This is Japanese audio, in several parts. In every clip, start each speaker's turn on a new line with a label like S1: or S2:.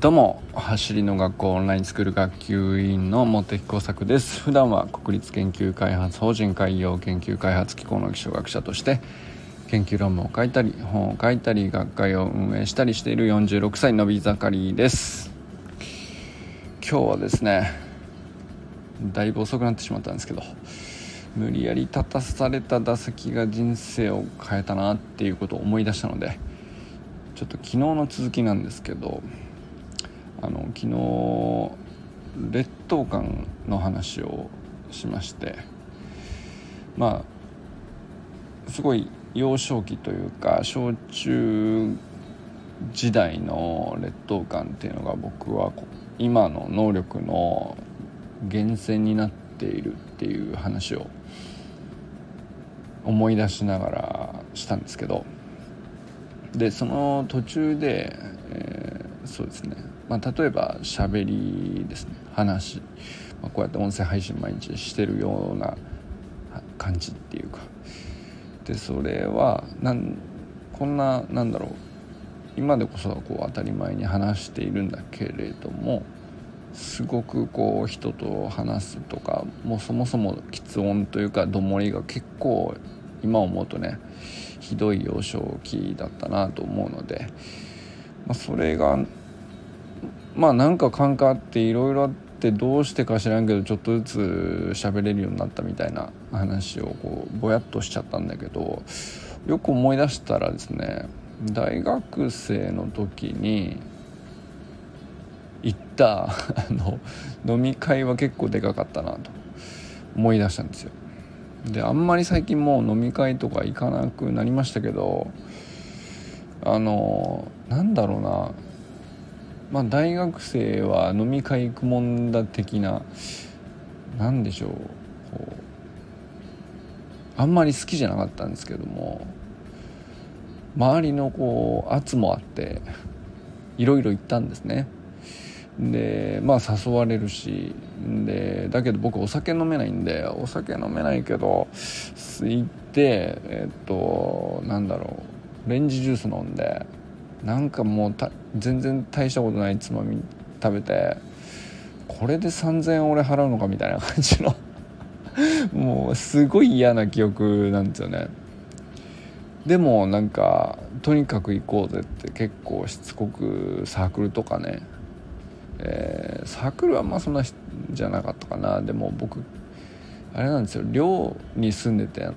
S1: どうも走りの学校オンラインスクール学級委員の茂木耕作です。普段は国立研究開発法人海洋研究開発機構の気象学者として研究論文を書いたり本を書いたり学会を運営したりしている46歳のび盛りです。今日はですねだいぶ遅くなってしまったんですけど無理やり立たされた打席が人生を変えたなっていうことを思い出したのでちょっと昨日の続きなんですけどあの昨日劣等感の話をしましてまあすごい幼少期というか小中時代の劣等感っていうのが僕は今の能力の源泉になっているっていう話を思い出しながらしたんですけどでその途中で、え、そうですね。まあ、例えば喋りですね。話、まあ、こうやって音声配信毎日してるような感じっていうか。でそれはなんこんななんだろう。今でこそこう当たり前に話しているんだけれどもすごくこう人と話すとかもうそもそも喫音というかどもりが結構今思うとねひどい幼少期だったなと思うので、まあ、それがまあなんか感覚あっていろいろあってどうしてか知らんけどちょっとずつ喋れるようになったみたいな話をこうぼやっとしちゃったんだけどよく思い出したらですね大学生の時に行った あの飲み会は結構でかかったなと思い出したんですよ。であんまり最近もう飲み会とか行かなくなりましたけどあのなんだろうな。まあ、大学生は飲み会行くもんだ的な何でしょうあんまり好きじゃなかったんですけども周りのこう圧もあっていろいろ行ったんですね。でまあ誘われるしでだけど僕お酒飲めないんでお酒飲めないけど行ってえっとなんだろう。レンジジュース飲んでなんかもう全然大したことないつまみ食べてこれで3,000円俺払うのかみたいな感じの もうすごい嫌な記憶なんですよね。でもなんかとにかく行こうぜって結構しつこくサークルとかね、えー、サークルはまあそんなじゃなかったかな。でも僕あれなんですよ。寮に住んでて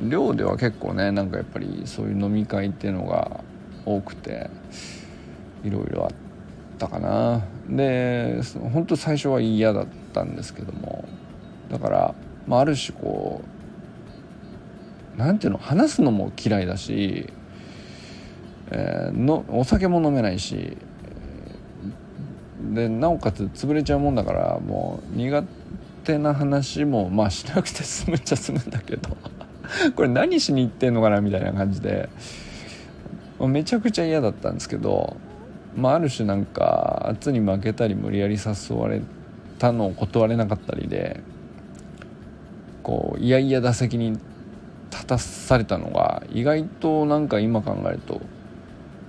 S1: 寮では結構ねなんかやっぱりそういう飲み会っていうのが多くていろいろあったかな。で本当最初は嫌だったんですけどもだから、まあ、ある種こう何ていうの話すのも嫌いだし、えー、のお酒も飲めないしでなおかつ潰れちゃうもんだからもう苦手な話もまあしなくて済むっちゃ済むんだけど。これ何しに行ってんのかなみたいな感じでめちゃくちゃ嫌だったんですけど、まあ、ある種なんか圧に負けたり無理やり誘われたのを断れなかったりでこういやいや打席に立たされたのが意外となんか今考えると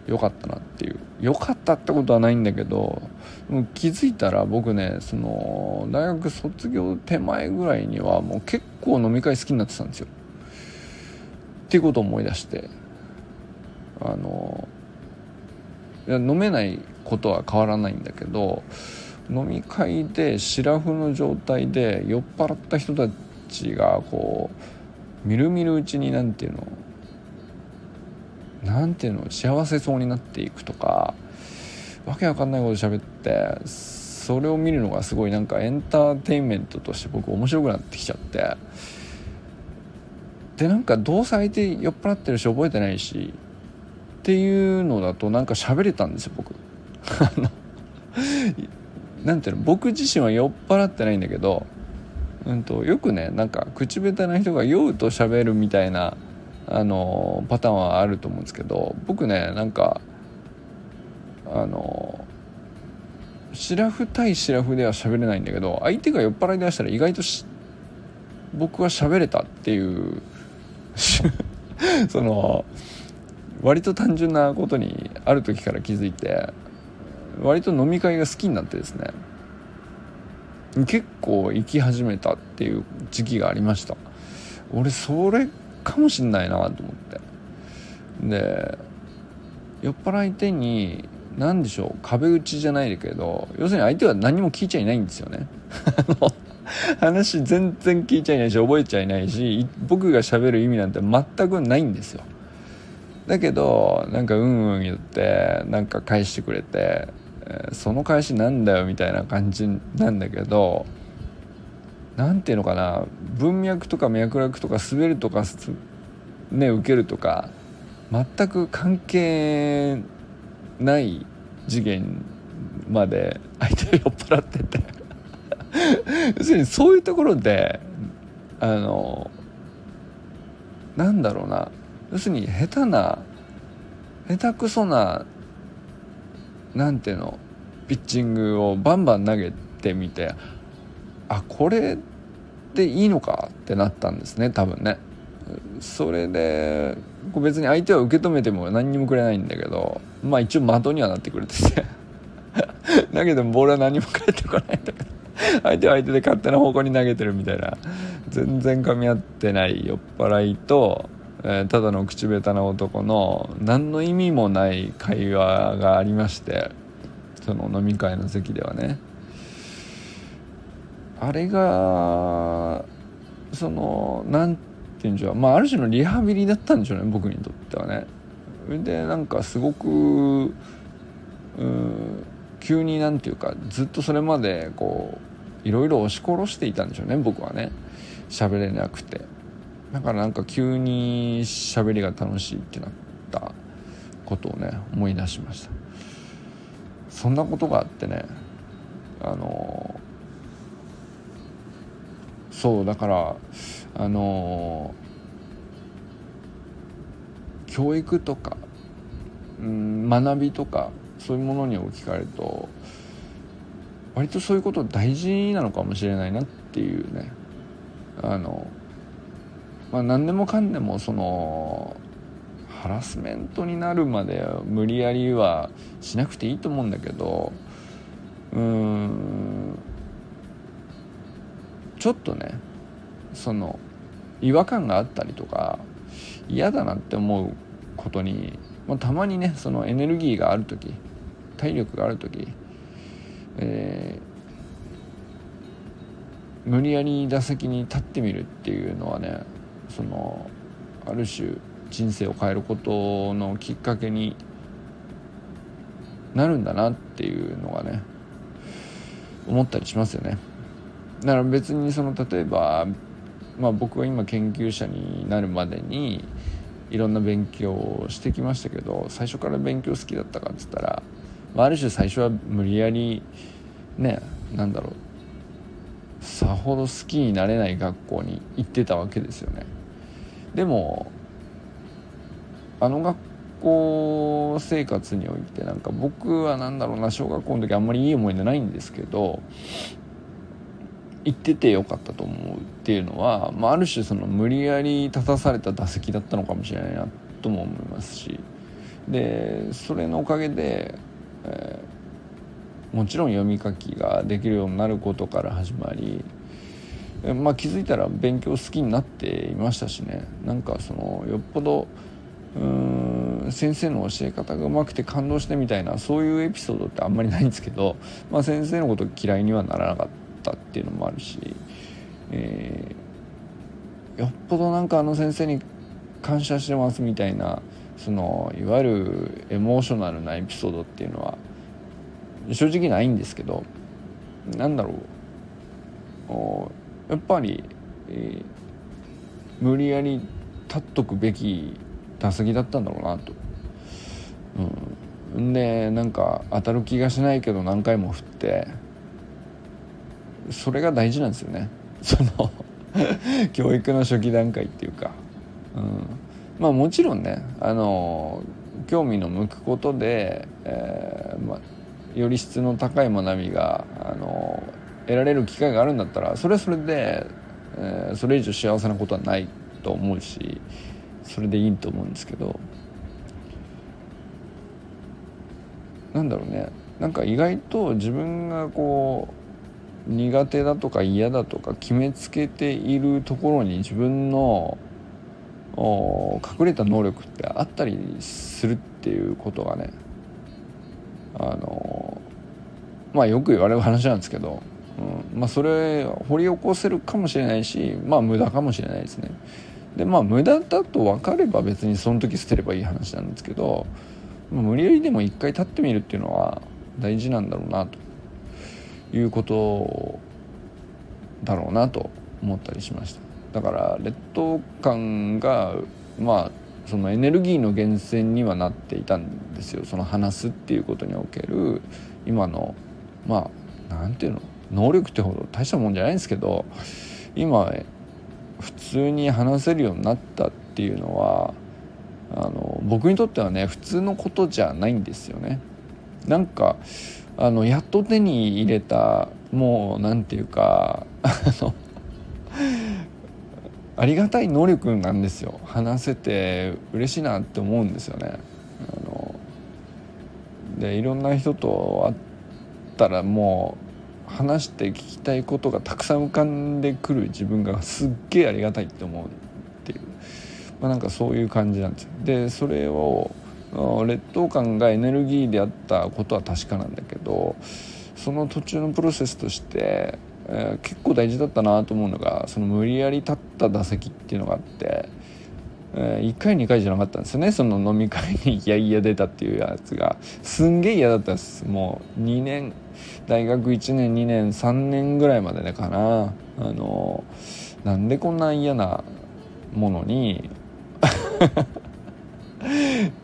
S1: 良かったなっていう良かったってことはないんだけど気づいたら僕ねその大学卒業手前ぐらいにはもう結構飲み会好きになってたんですよ。っていうことを思い出してあのいや飲めないことは変わらないんだけど飲み会でシラフの状態で酔っ払った人たちがこうみるみるうちに何ていうの何ていうの幸せそうになっていくとかわけわかんないこと喋ってそれを見るのがすごいなんかエンターテインメントとして僕面白くなってきちゃってでなんかどうせ相手酔っ払ってるし覚えてないしっていうのだとなんか喋れたんですよ僕。なんていうの僕自身は酔っ払ってないんだけど、うんと、よくねなんか口下手な人が酔うと喋るみたいなあのパターンはあると思うんですけど僕ねなんかあのシラフ対シラフでは喋れないんだけど相手が酔っ払い出したら意外と僕は喋れたっていう その割と単純なことにある時から気づいて割と飲み会が好きになってですね結構行き始めたっていう時期がありました。俺それかもしんないなと思って。で酔っ払い手に何でしょう壁打ちじゃないけど要するに相手は何も聞いちゃいないんですよね。話全然聞いちゃいないし覚えちゃいないし僕がしゃべる意味なんて全くないんですよ。だけどなんかうんうん言ってなんか返してくれて、え、その返しなんだよみたいな感じなんだけど何ていうのかな文脈とか脈絡とか滑るとかね受けるとか全く関係ない次元まで相手が酔っ払ってて。要するにそういうところであのなんだろうな。要するに下手な下手くそななんていうのピッチングをバンバン投げてみてあこれでいいのかってなったんですね多分ね。それで別に相手は受け止めても何にもくれないんだけどまあ一応的にはなってくれてて。だけどボールは何も返ってこないんだけど。相手は相手で勝手な方向に投げてるみたいな全然噛み合ってない酔っ払いと、えー、ただの口下手な男の何の意味もない会話がありましてその飲み会の席ではねあれがそのなんて言うんでしょうまあある種のリハビリだったんでしょうね僕にとってはね。でなんかすごくうん急になんていうかずっとそれまでこういろいろ押し殺していたんでしょうね僕はね。喋れなくて。だからなんか急に喋りが楽しいってなったことをね思い出しました。そんなことがあってねあのそうだからあの教育とか、うん、学びとかそういうものに置き換えると割とそういうこと大事なのかもしれないなっていうね。あのまあ何でもかんでもそのハラスメントになるまで無理やりはしなくていいと思うんだけどうんちょっとねその違和感があったりとか嫌だなって思うことに、まあ、たまにねそのエネルギーがある時体力がある時、えー、無理やり打席に立ってみるっていうのはねそのある種人生を変えることのきっかけになるんだなっていうのがね思ったりしますよね。だから別にその例えば、まあ、僕は今研究者になるまでにいろんな勉強をしてきましたけど最初から勉強好きだったかっつったらまあ、ある種最初は無理やりねなんだろう。さほど好きになれない学校に行ってたわけですよね。でもあの学校生活においてなんか僕は何だろうな小学校の時あんまりいい思い出ないんですけど行っててよかったと思うっていうのは、まあ、ある種その無理やり立たされた打席だったのかもしれないなとも思いますし。でそれのおかげでえー、もちろん読み書きができるようになることから始まり、えー、まあ、気づいたら勉強好きになっていましたしね。なんかそのよっぽどうん先生の教え方がうまくて感動してみたいなそういうエピソードってあんまりないんですけど、まあ、先生のこと嫌いにはならなかったっていうのもあるし、えー、よっぽどなんかあの先生に感謝してますみたいなそのいわゆるエモーショナルなエピソードっていうのは正直ないんですけどなんだろうやっぱり、えー、無理やり立っとくべき打席だったんだろうなと。うん、でなんか当たる気がしないけど何回も振ってそれが大事なんですよねその 教育の初期段階っていうか。うんまあもちろんねあの興味の向くことで、えーまあ、より質の高い学びがあの得られる機会があるんだったらそれはそれで、えー、それ以上幸せなことはないと思うしそれでいいと思うんですけど。なんだろうね。なんか意外と自分がこう苦手だとか嫌だとか決めつけているところに自分の隠れた能力ってあったりするっていうことがねあのまあよく言われる話なんですけど、うん、まあそれ掘り起こせるかもしれないしまあ無駄かもしれないですね。でまあ無駄だと分かれば別にその時捨てればいい話なんですけど、まあ、無理やりでも一回立ってみるっていうのは大事なんだろうなということだろうなと思ったりしましただから劣等感がまあそのエネルギーの源泉にはなっていたんですよその話すっていうことにおける今のまあなんていうの？能力ってほど大したもんじゃないんですけど今普通に話せるようになったっていうのはあの僕にとってはね普通のことじゃないんですよね。なんかあのやっと手に入れたもうなんていうかあのありがたい能力なんですよ話せて嬉しいなって思うんですよね。あのでいろんな人と会ったらもう話して聞きたいことがたくさん浮かんでくる自分がすっげえありがたいって思うっていう、まあ、なんかそういう感じなんですよ。でそれを劣等感がエネルギーであったことは確かなんだけどその途中のプロセスとして、えー、結構大事だったなと思うのがその無理やり立った打席っていうのがあって、えー、1回2回じゃなかったんですよねその飲み会にいやいや出たっていうやつが。すんげえ嫌だったんです。もう2年大学1年2年3年ぐらいまでねかな。あのなんでこんな嫌なものに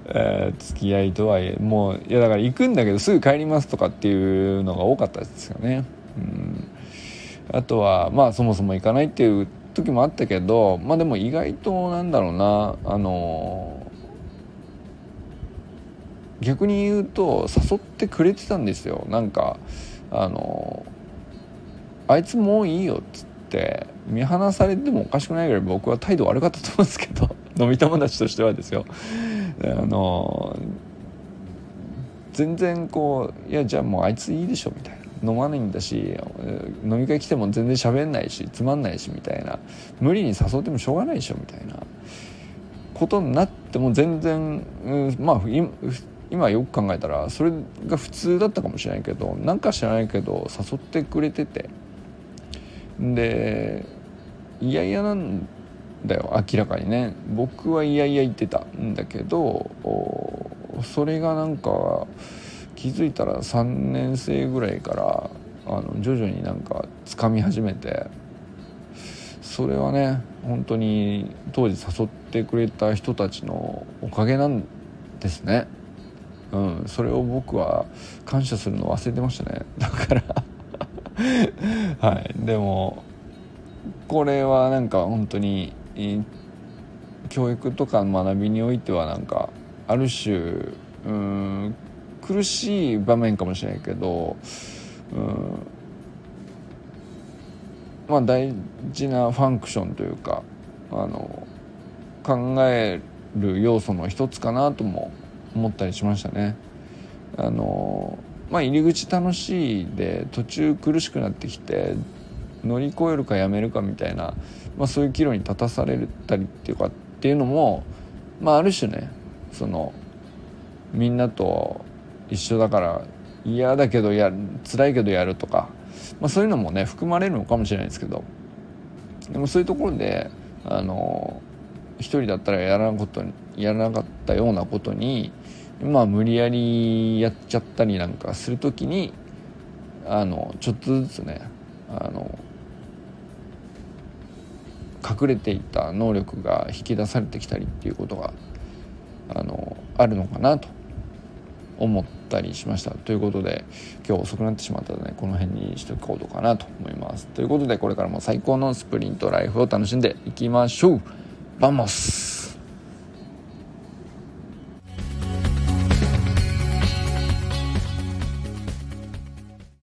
S1: えー、付き合いとはいえもういやだから行くんだけどすぐ帰りますとかっていうのが多かったですよね。うん、あとはまあそもそも行かないっていう時もあったけどまあでも意外となんだろうなあの逆に言うと誘ってくれてたんですよ。なんかあのあいつもういいよっつって見放されてもおかしくないぐらい僕は態度悪かったと思うんですけど 飲み友達としてはですよ。あの全然こういやじゃあもうあいついいでしょみたいな。飲まないんだし飲み会来ても全然喋んないしつまんないしみたいな。無理に誘ってもしょうがないでしょみたいな。ことになっても全然、うん、まあ今よく考えたらそれが普通だったかもしれないけどなんか知らないけど誘ってくれてて。でいやいやなんだよ明らかにね。僕はいやいや言ってたんだけどそれがなんか気づいたら3年生ぐらいからあの徐々になんかつかみ始めてそれはね本当に当時誘ってくれた人たちのおかげなんですね。うん、それを僕は感謝するの忘れてましたね だから はいでもこれはなんか本当に教育とか学びにおいてはなんかある種うん苦しい場面かもしれないけどうんまあ大事なファンクションというかあの考える要素の一つかなとも思ったりしましたね。あのまあ、入り口楽しいで途中苦しくなってきて乗り越えるかやめるかみたいなまあ、そういう岐路に立たされたりっていうかっていうのも、まあ、ある種ねそのみんなと一緒だから嫌だけどや辛いけどやるとか、まあ、そういうのもね含まれるのかもしれないですけど。でもそういうところであの一人だったらやらなことやらなかったようなことにまあ無理やりやっちゃったりなんかする時にあのちょっとずつねあの隠れていた能力が引き出されてきたりっていうことがあのあるのかなと思ってたりしました。ということで今日遅くなってしまったので、ね、この辺にしておこうかなと思います。ということでこれからも最高のスプリントライフを楽しんでいきましょう。 Vamos